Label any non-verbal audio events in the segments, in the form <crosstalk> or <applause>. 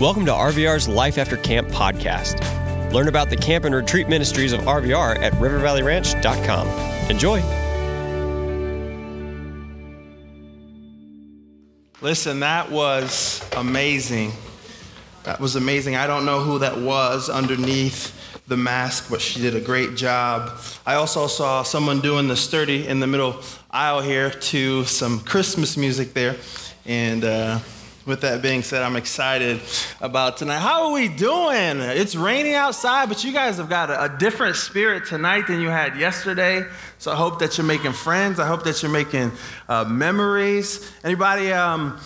Welcome to RVR's Life After Camp podcast. Learn about the camp and retreat ministries of RVR at rivervalleyranch.com. Enjoy. Listen, that was amazing. That was amazing. I don't know who that was underneath the mask, but she did a great job. I also saw someone doing the sturdy in the middle aisle here to some Christmas music there. And uh, with that being said, I'm excited about tonight. How are we doing? It's raining outside, but you guys have got a, a, different spirit tonight than you had yesterday. So I hope that you're making friends. I hope that you're making uh, memories. Anybody? Um,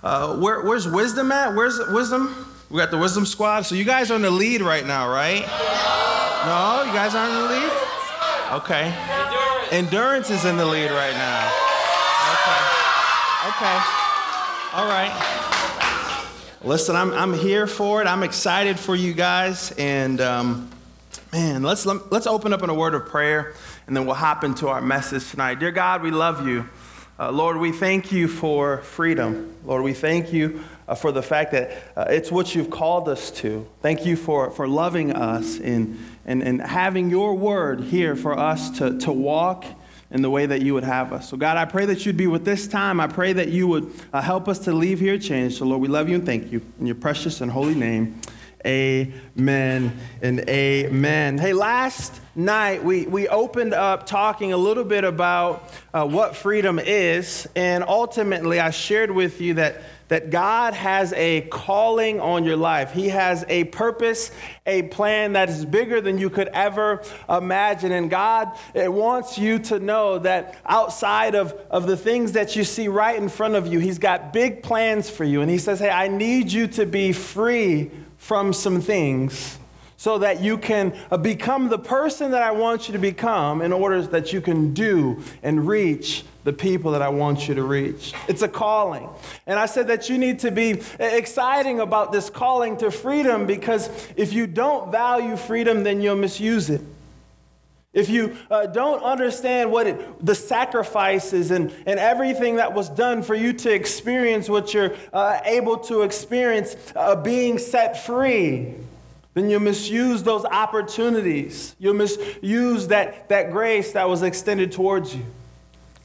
uh, where, where's wisdom at? Where's wisdom? We got the wisdom squad. So you guys are in the lead right now, right? No, you guys aren't in the lead. Okay. Endurance, Endurance is in the lead right now. Okay. Okay. All right. Listen, I'm, I'm here for it. I'm excited for you guys. And um, man, let's, let's open up in a word of prayer and then we'll hop into our message tonight. Dear God, we love you. Uh, Lord, we thank you for freedom. Lord, we thank you uh, for the fact that uh, it's what you've called us to. Thank you for, for loving us and, and, and having your word here for us to, to walk in the way that you would have us. So, God, I pray that you'd be with this time. I pray that you would uh, help us to leave here changed. So, Lord, we love you and thank you. In your precious and holy name, amen and amen. Hey, last night we, we opened up talking a little bit about uh, what freedom is. And ultimately, I shared with you that that God has a calling on your life. He has a purpose, a plan that is bigger than you could ever imagine. And God it wants you to know that outside of, of the things that you see right in front of you, He's got big plans for you. And He says, Hey, I need you to be free from some things so that you can uh, become the person that I want you to become in order that you can do and reach the people that I want you to reach. It's a calling. And I said that you need to be exciting about this calling to freedom because if you don't value freedom, then you'll misuse it. If you uh, don't understand what it, the sacrifices and, and everything that was done for you to experience what you're uh, able to experience uh, being set free, then you'll misuse those opportunities. You'll misuse that, that grace that was extended towards you.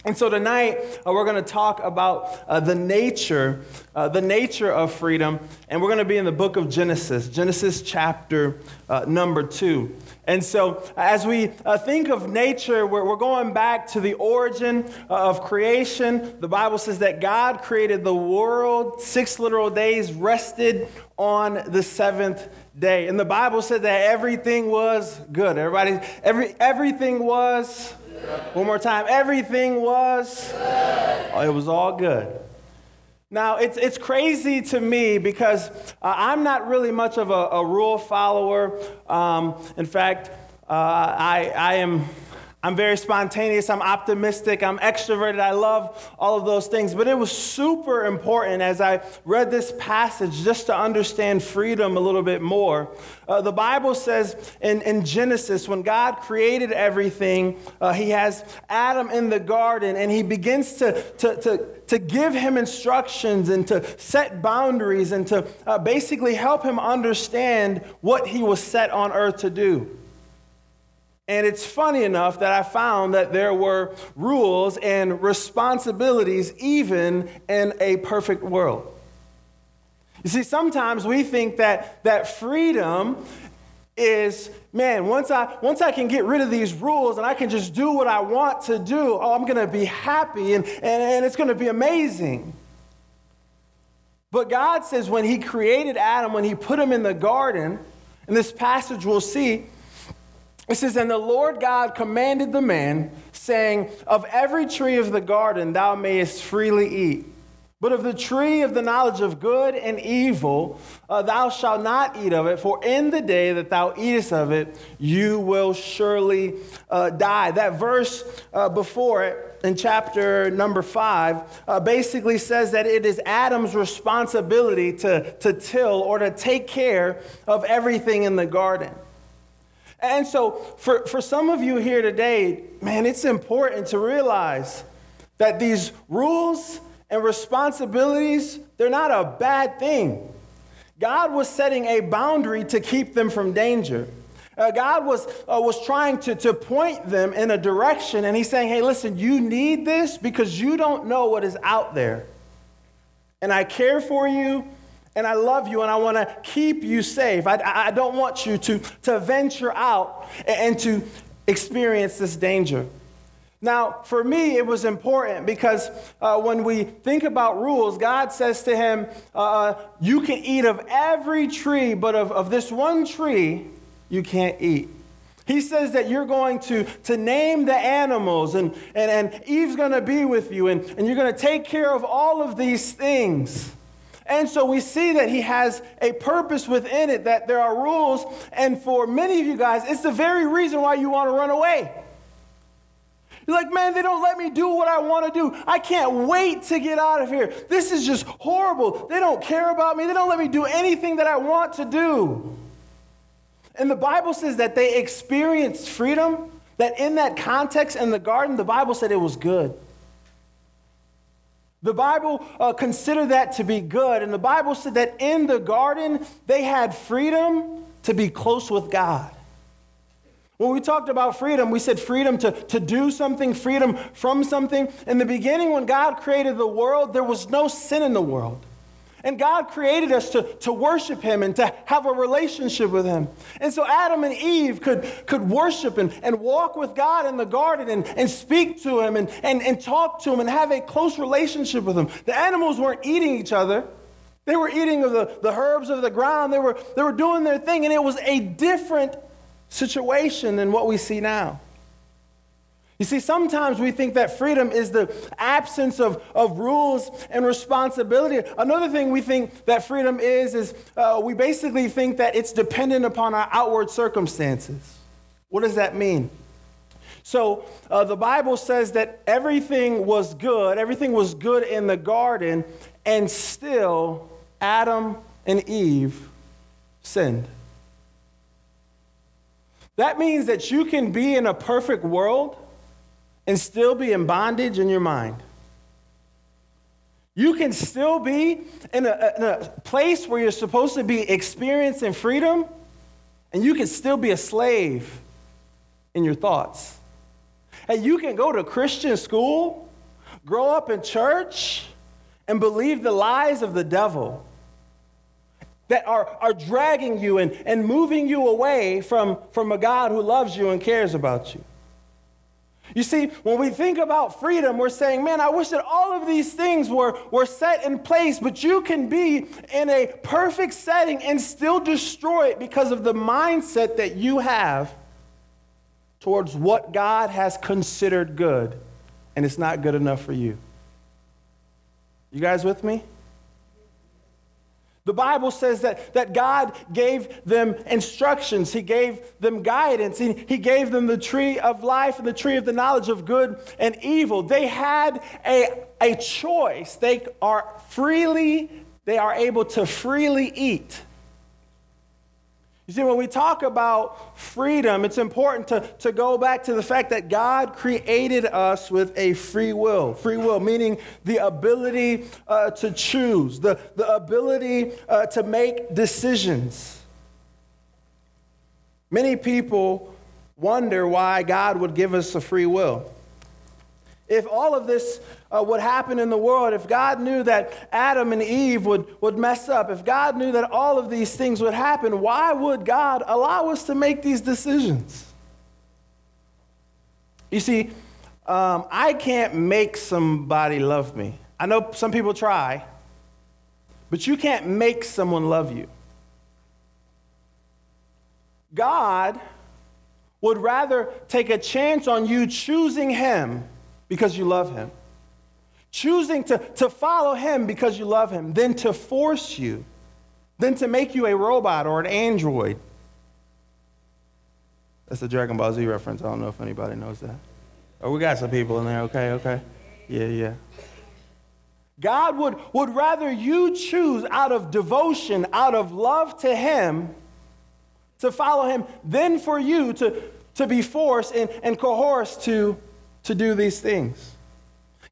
And so tonight uh, we're going to talk about uh, the nature, uh, the nature of freedom, and we're going to be in the book of Genesis, Genesis chapter uh, number two. And so as we uh, think of nature, we're, we're, going back to the origin uh, of creation. The Bible says that God created the world six literal days, rested on the seventh day, and the Bible said that everything was good. Everybody, every everything was one more time. Everything was, it was all good. Now, it's, it's crazy to me because uh, I'm not really much of a, a rule follower. Um, in fact, uh, I, I am I'm very spontaneous, I'm optimistic, I'm extroverted, I love all of those things. But it was super important as I read this passage just to understand freedom a little bit more. Uh, the Bible says in, in Genesis, when God created everything, uh, He has Adam in the garden and He begins to, to, to, to give him instructions and to set boundaries and to uh, basically help him understand what he was set on earth to do. And it's funny enough that I found that there were rules and responsibilities even in a perfect world. You see, sometimes we think that, that freedom is, man, once I, once I can get rid of these rules and I can just do what I want to do, oh, I'm going to be happy and, and, and it's going to be amazing. But God says when He created Adam, when He put him in the garden, in this passage we'll see, it says, And the Lord God commanded the man, saying, Of every tree of the garden thou mayest freely eat. But of the tree of the knowledge of good and evil, uh, thou shalt not eat of it, for in the day that thou eatest of it, you will surely uh, die. That verse uh, before it, in chapter number five, uh, basically says that it is Adam's responsibility to, to till or to take care of everything in the garden. And so, for, for some of you here today, man, it's important to realize that these rules and responsibilities, they're not a bad thing. God was setting a boundary to keep them from danger. Uh, God was, uh, was trying to, to point them in a direction, and He's saying, Hey, listen, you need this because you don't know what is out there. And I care for you, and I love you, and I want to keep you safe. I, I don't want you to, to venture out and to experience this danger. Now, for me, it was important because uh, when we think about rules, God says to him, uh, uh, You can eat of every tree, but of, of this one tree, you can't eat. He says that you're going to, to name the animals, and, and, and Eve's going to be with you, and, and you're going to take care of all of these things. And so we see that he has a purpose within it, that there are rules. And for many of you guys, it's the very reason why you want to run away. You're like, man, they don't let me do what I want to do. I can't wait to get out of here. This is just horrible. They don't care about me. They don't let me do anything that I want to do. And the Bible says that they experienced freedom, that in that context in the garden, the Bible said it was good. The Bible uh, considered that to be good. And the Bible said that in the garden, they had freedom to be close with God. When we talked about freedom, we said freedom to, to do something, freedom from something. In the beginning, when God created the world, there was no sin in the world. And God created us to, to worship Him and to have a relationship with Him. And so Adam and Eve could, could worship and, and walk with God in the garden and, and speak to Him and, and, and talk to Him and have a close relationship with Him. The animals weren't eating each other, they were eating of the, the herbs of the ground, they were, they were doing their thing, and it was a different situation than what we see now. You see, sometimes we think that freedom is the absence of, of rules and responsibility. Another thing we think that freedom is, is uh, we basically think that it's dependent upon our outward circumstances. What does that mean? So uh, the Bible says that everything was good, everything was good in the garden, and still Adam and Eve sinned. That means that you can be in a perfect world and still be in bondage in your mind. You can still be in a, in a, place where you're supposed to be experiencing freedom, and you can still be a slave in your thoughts. And you can go to Christian school, grow up in church, and believe the lies of the devil that are, are dragging you and, and moving you away from, from a God who loves you and cares about you. You see, when we think about freedom, we're saying, man, I wish that all of these things were, were set in place, but you can be in a perfect setting and still destroy it because of the mindset that you have towards what God has considered good, and it's not good enough for you. You guys with me? The Bible says that, that God gave them instructions. He gave them guidance. He, he gave them the tree of life and the tree of the knowledge of good and evil. They had a, a choice. They are freely, they are able to freely eat you see, when we talk about freedom, it's important to, to go back to the fact that God created us with a free will. Free will, meaning the ability uh, to choose, the, the ability uh, to make decisions. Many people wonder why God would give us a free will. If all of this uh, would happen in the world, if God knew that Adam and Eve would, would mess up, if God knew that all of these things would happen, why would God allow us to make these decisions? You see, um, I can't make somebody love me. I know some people try, but you can't make someone love you. God would rather take a chance on you choosing Him because you love him. Choosing to, to follow him because you love him, than to force you, than to make you a robot or an android. That's a Dragon Ball Z reference. I don't know if anybody knows that. Oh, we got some people in there. Okay, okay. Yeah, yeah. God would, would rather you choose out of devotion, out of love to Him, to follow Him, than for you to, to be forced and, and coerced to to do these things.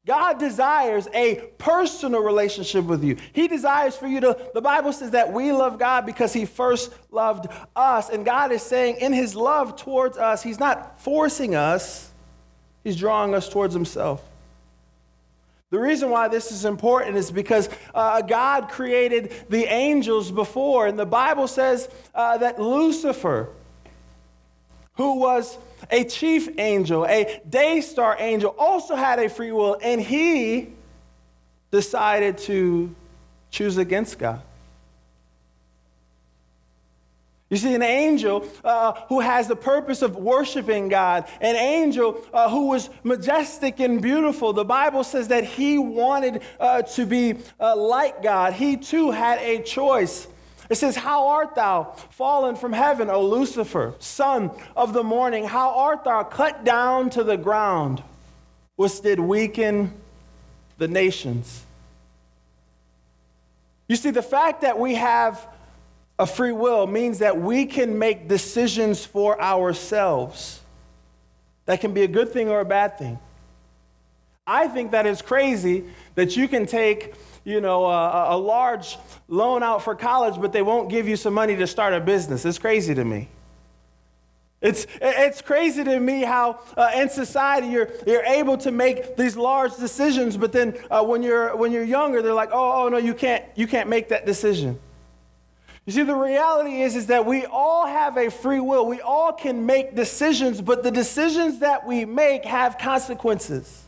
God desires a personal relationship with you. He desires for you to, the Bible says that we love God because He first loved us. And God is saying, in His love towards us, He's not forcing us, He's drawing us towards Himself. The reason why this is important is because uh, God created the angels before, and the Bible says uh, that Lucifer, who was a chief angel, a day star angel, also had a free will, and he decided to choose against God. You see, an angel uh, who has the purpose of worshiping God, an angel uh, who was majestic and beautiful. The Bible says that he wanted uh, to be uh, like God. He too had a choice. It says, How art thou fallen from heaven, O Lucifer, son of the morning? How art thou cut down to the ground, which did weaken the nations? You see, the fact that we have a free will means that we can make decisions for ourselves. That can be a good thing or a bad thing. I think that is crazy that you can take you know, a, a large loan out for college, but they won't give you some money to start a business. It's crazy to me. It's, it's crazy to me how uh, in society you're, you're able to make these large decisions, but then uh, when, you're, when you're younger, they're like, oh, oh, no, you can't, you can't make that decision. You see, the reality is, is that we all have a free will. We all can make decisions, but the decisions that we make have consequences.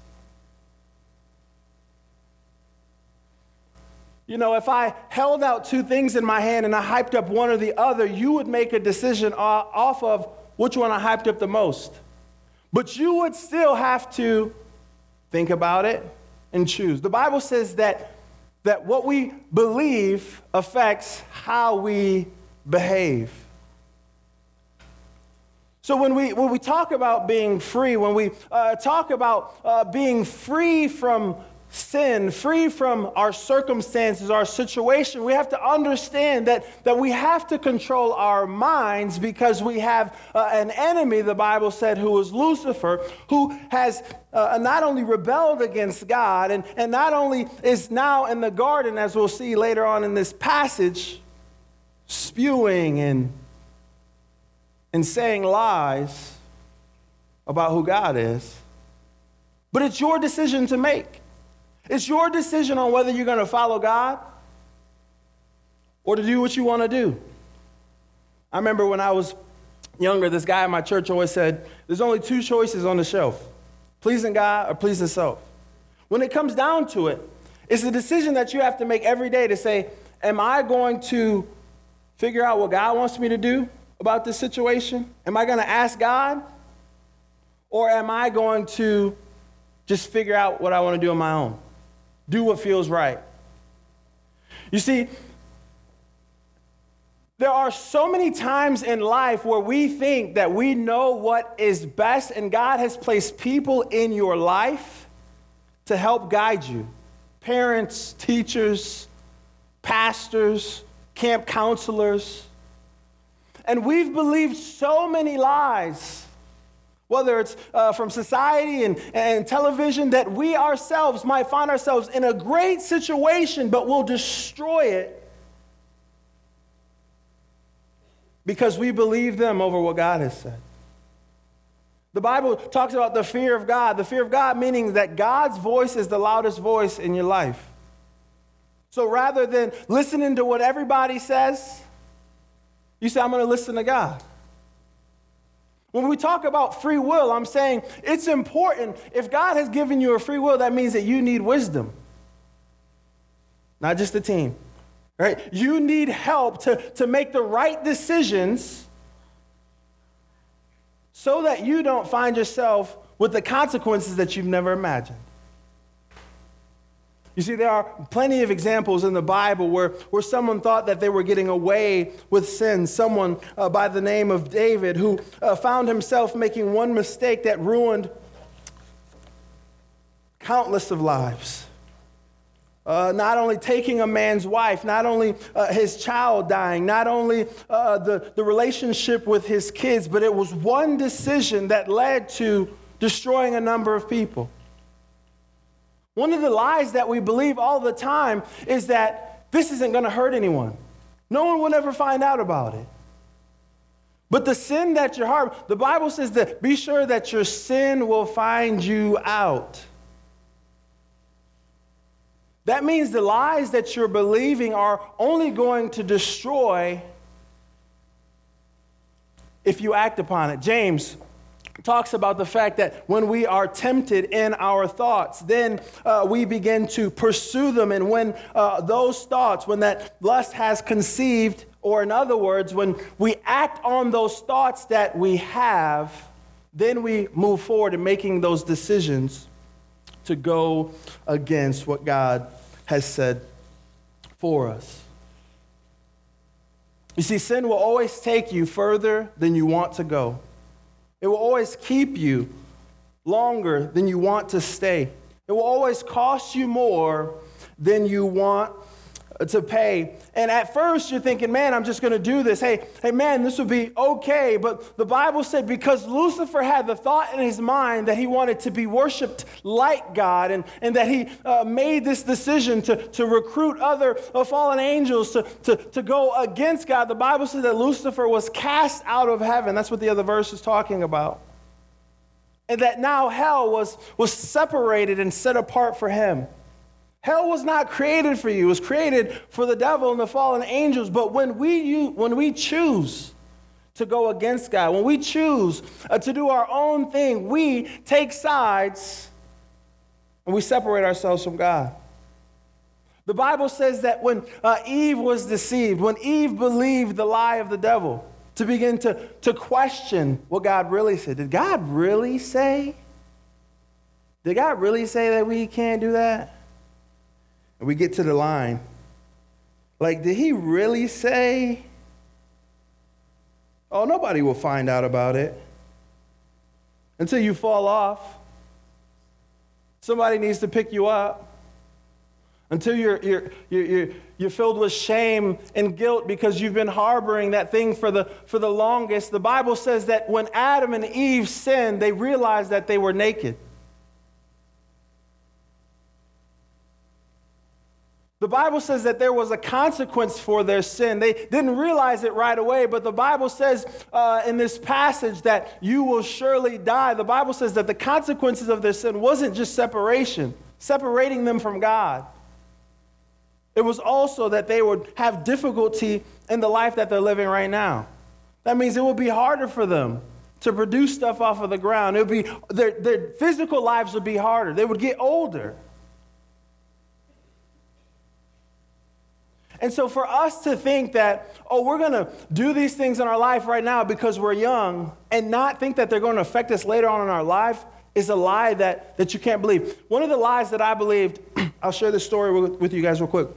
You know, if I held out two things in my hand and I hyped up one or the other, you would make a decision off of which one I hyped up the most. But you would still have to think about it and choose. The Bible says that, that what we believe affects how we behave. So when we, when we talk about being free, when we uh, talk about uh, being free from sin, free from our circumstances, our situation, we have to understand that, that we have to control our minds because we have uh, an enemy, the Bible said, who is Lucifer, who has uh, not only rebelled against God and, and not only is now in the garden, as we'll see later on in this passage, spewing and, and saying lies about who God is. But it's your decision to make. It's your decision on whether you're going to follow God or to do what you want to do. I remember when I was younger, this guy in my church always said, There's only two choices on the shelf pleasing God or pleasing self. When it comes down to it, it's a decision that you have to make every day to say, Am I going to figure out what God wants me to do about this situation? Am I going to ask God? Or am I going to just figure out what I want to do on my own? Do what feels right. You see, there are so many times in life where we think that we know what is best, and God has placed people in your life to help guide you parents, teachers, pastors, camp counselors. And we've believed so many lies whether it's uh, from society and, and television, that we ourselves might find ourselves in a great situation, but we'll destroy it because we believe them over what God has said. The Bible talks about the fear of God. The fear of God meaning that God's voice is the loudest voice in your life. So rather than listening to what everybody says, you say, I'm going to listen to God. When we talk about free will, I'm saying it's important. If God has given you a free will, that means that you need wisdom, not just a team. Right? You need help to, to make the right decisions so that you don't find yourself with the consequences that you've never imagined. You see, there are plenty of examples in the Bible where, where someone thought that they were getting away with sin. Someone uh, by the name of David who uh, found himself making one mistake that ruined countless of lives. Uh, not only taking a man's wife, not only uh, his child dying, not only uh, the, the relationship with his kids, but it was one decision that led to destroying a number of people. One of the lies that we believe all the time is that this isn't going to hurt anyone. No one will ever find out about it. But the sin that you harbor, the Bible says that be sure that your sin will find you out. That means the lies that you're believing are only going to destroy if you act upon it. James talks about the fact that when we are tempted in our thoughts, then uh, we begin to pursue them. And when uh, those thoughts, when that lust has conceived, or in other words, when we act on those thoughts that we have, then we move forward in making those decisions to go against what God has said for us. You see, sin will always take you further than you want to go. It will always keep you longer than you want to stay. It will always cost you more than you want to pay. And at first you're thinking, man, I'm just going to do this. Hey, hey, man, this would be okay. But the Bible said because Lucifer had the thought in his mind that he wanted to be worshiped like God and, and that he uh, made this decision to, to recruit other uh, fallen angels to, to, to go against God, the Bible says that Lucifer was cast out of heaven. That's what the other verse is talking about. And that now hell was, was separated and set apart for him. Hell was not created for you, it was created for the devil and the fallen angels. But when we, when we choose to go against God, when we choose uh, to do our own thing, we take sides and we separate ourselves from God. The Bible says that when uh, Eve was deceived, when Eve believed the lie of the devil, to begin to, to question what God really said. Did God really say? Did God really say that we can't do that? And we get to the line. Like, did he really say? Oh, nobody will find out about it until you fall off. Somebody needs to pick you up until you're, you're, you're, you're, filled with shame and guilt because you've been harboring that thing for the, for the longest. The Bible says that when Adam and Eve sinned, they realized that they were naked. The Bible says that there was a consequence for their sin. They didn't realize it right away, but the Bible says uh, in this passage that you will surely die. The Bible says that the consequences of their sin wasn't just separation, separating them from God. It was also that they would have difficulty in the life that they're living right now. That means it would be harder for them to produce stuff off of the ground. It would be their, their physical lives would be harder. They would get older. And so, for us to think that, oh, we're going to do these things in our life right now because we're young and not think that they're going to affect us later on in our life is a lie that, that you can't believe. One of the lies that I believed, <clears throat> I'll share this story with, with you guys real quick.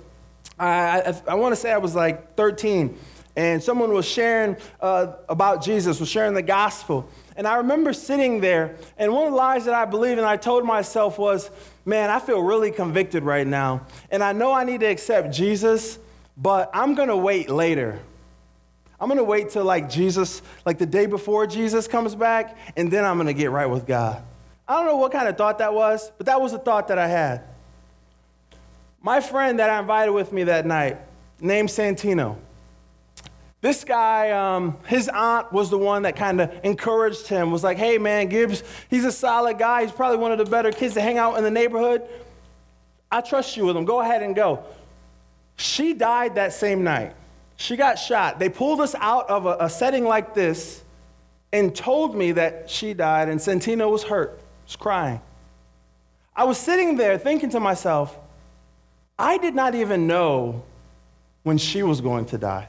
I, I, I want to say I was like 13, and someone was sharing uh, about Jesus, was sharing the gospel. And I remember sitting there, and one of the lies that I believed and I told myself was, man, I feel really convicted right now. And I know I need to accept Jesus, but I'm going to wait later. I'm going to wait till like Jesus, like the day before Jesus comes back, and then I'm going to get right with God. I don't know what kind of thought that was, but that was a thought that I had. My friend that I invited with me that night, named Santino, this guy, um, his aunt was the one that kind of encouraged him, was like, hey man, Gibbs, he's a solid guy. He's probably one of the better kids to hang out in the neighborhood. I trust you with him. Go ahead and go. She died that same night. She got shot. They pulled us out of a, a setting like this and told me that she died, and Santino was hurt, was crying. I was sitting there thinking to myself, I did not even know when she was going to die.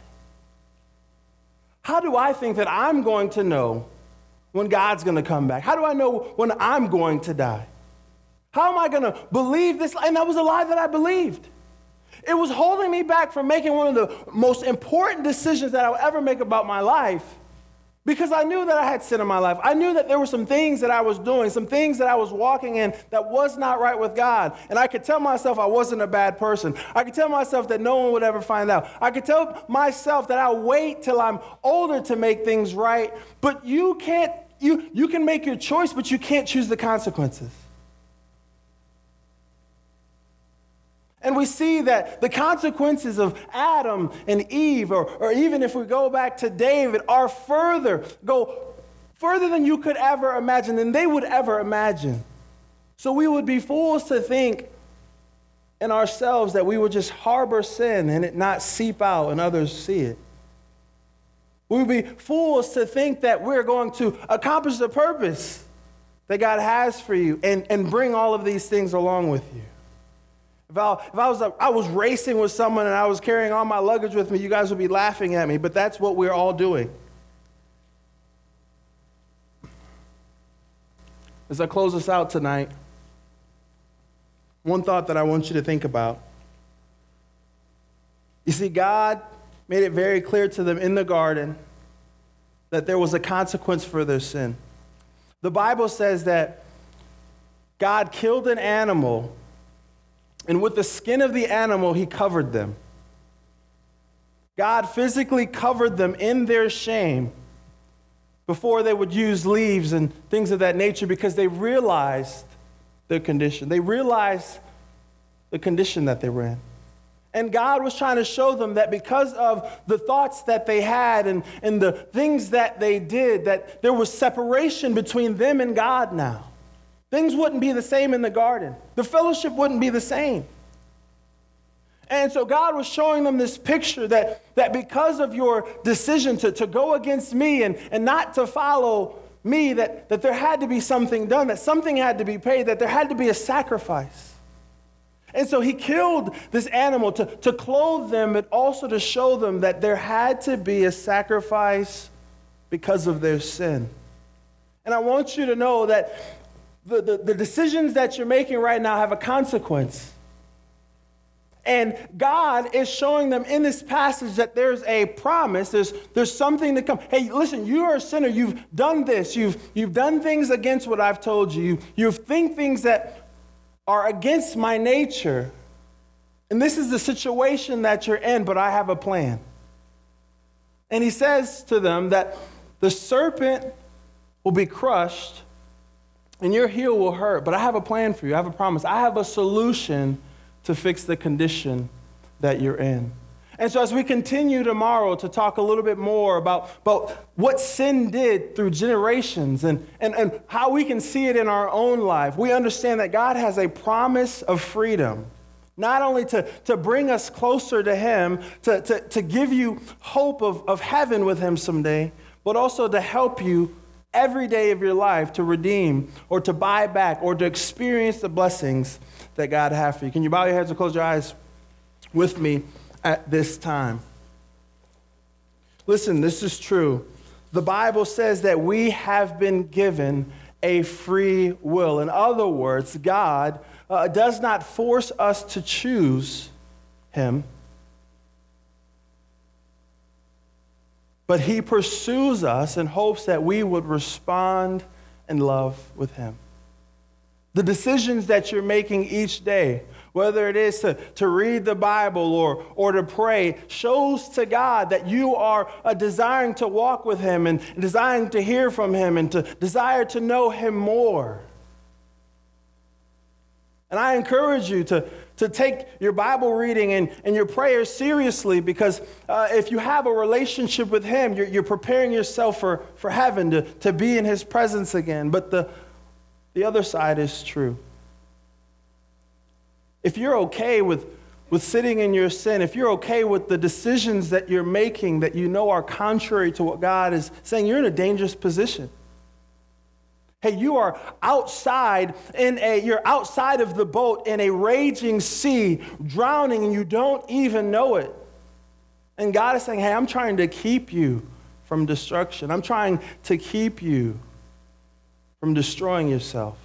How do I think that I'm going to know when God's going to come back? How do I know when I'm going to die? How am I going to believe this? And that was a lie that I believed. It was holding me back from making one of the most important decisions that I'll ever make about my life because I knew that I had sin in my life. I knew that there were some things that I was doing, some things that I was walking in that was not right with God. And I could tell myself I wasn't a bad person. I could tell myself that no one would ever find out. I could tell myself that I'll wait till I'm older to make things right. But you can't, you, you can make your choice, but you can't choose the consequences. And we see that the consequences of Adam and Eve, or, or even if we go back to David, are further, go further than you could ever imagine, than they would ever imagine. So we would be fools to think in ourselves that we would just harbor sin and it not seep out and others see it. We would be fools to think that we're going to accomplish the purpose that God has for you and, and bring all of these things along with you. If I, if I was I was racing with someone and I was carrying all my luggage with me, you guys would be laughing at me, but that's what we're all doing. As I close this out tonight, one thought that I want you to think about. You see, God made it very clear to them in the garden that there was a consequence for their sin. The Bible says that God killed an animal, and with the skin of the animal, he covered them. God physically covered them in their shame before they would use leaves and things of that nature because they realized their condition. They realized the condition that they were in. And God was trying to show them that because of the thoughts that they had and, and the things that they did, that there was separation between them and God now. Things wouldn't be the same in the garden, the fellowship wouldn't be the same. And so God was showing them this picture that, that because of your decision to, to go against me and, and not to follow me, that, that there had to be something done, that something had to be paid, that there had to be a sacrifice. And so he killed this animal to, to clothe them, but also to show them that there had to be a sacrifice because of their sin. And I want you to know that the, the, the decisions that you're making right now have a consequence. And God is showing them in this passage that there's a promise, there's, there's something to come. Hey, listen, you are a sinner. You've done this. You've, you've done things against what I've told you. You, you think things that are against my nature. And this is the situation that you're in, but I have a plan. And he says to them that the serpent will be crushed and your heel will hurt, but I have a plan for you. I have a promise. I have a solution to fix the condition that you're in. And so, as we continue tomorrow to talk a little bit more about, about what sin did through generations and, and, and how we can see it in our own life, we understand that God has a promise of freedom, not only to, to bring us closer to Him, to, to, to give you hope of, of heaven with Him someday, but also to help you every day of your life to redeem or to buy back or to experience the blessings that God has for you. Can you bow your heads and close your eyes with me? at this time. Listen, this is true. The Bible says that we have been given a free will. In other words, God uh, does not force us to choose Him, but He pursues us in hopes that we would respond in love with Him. The decisions that you're making each day, whether it is to, to read the Bible or, or to pray, shows to God that you are uh, desiring to walk with Him and desiring to hear from Him and to desire to know Him more. And I encourage you to, to take your Bible reading and, and your prayers seriously because uh, if you have a relationship with Him, you're, you're preparing yourself for, for heaven to, to be in His presence again. But the, the other side is true. If you're okay with, with sitting in your sin, if you're okay with the decisions that you're making that you know are contrary to what God is saying, you're in a dangerous position. Hey, you are outside in a you're outside of the boat in a raging sea, drowning and you don't even know it. And God is saying, "Hey, I'm trying to keep you from destruction. I'm trying to keep you from destroying yourself."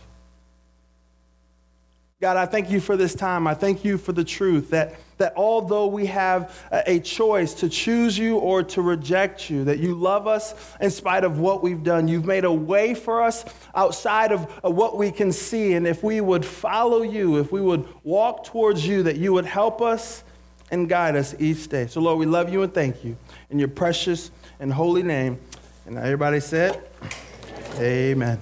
God, I thank you for this time. I thank you for the truth that, that although we have a choice to choose you or to reject you, that you love us in spite of what we've done. You've made a way for us outside of, what we can see. And if we would follow you, if we would walk towards you, that you would help us and guide us each day. So, Lord, we love you and thank you in your precious and holy name. And everybody said, Amen.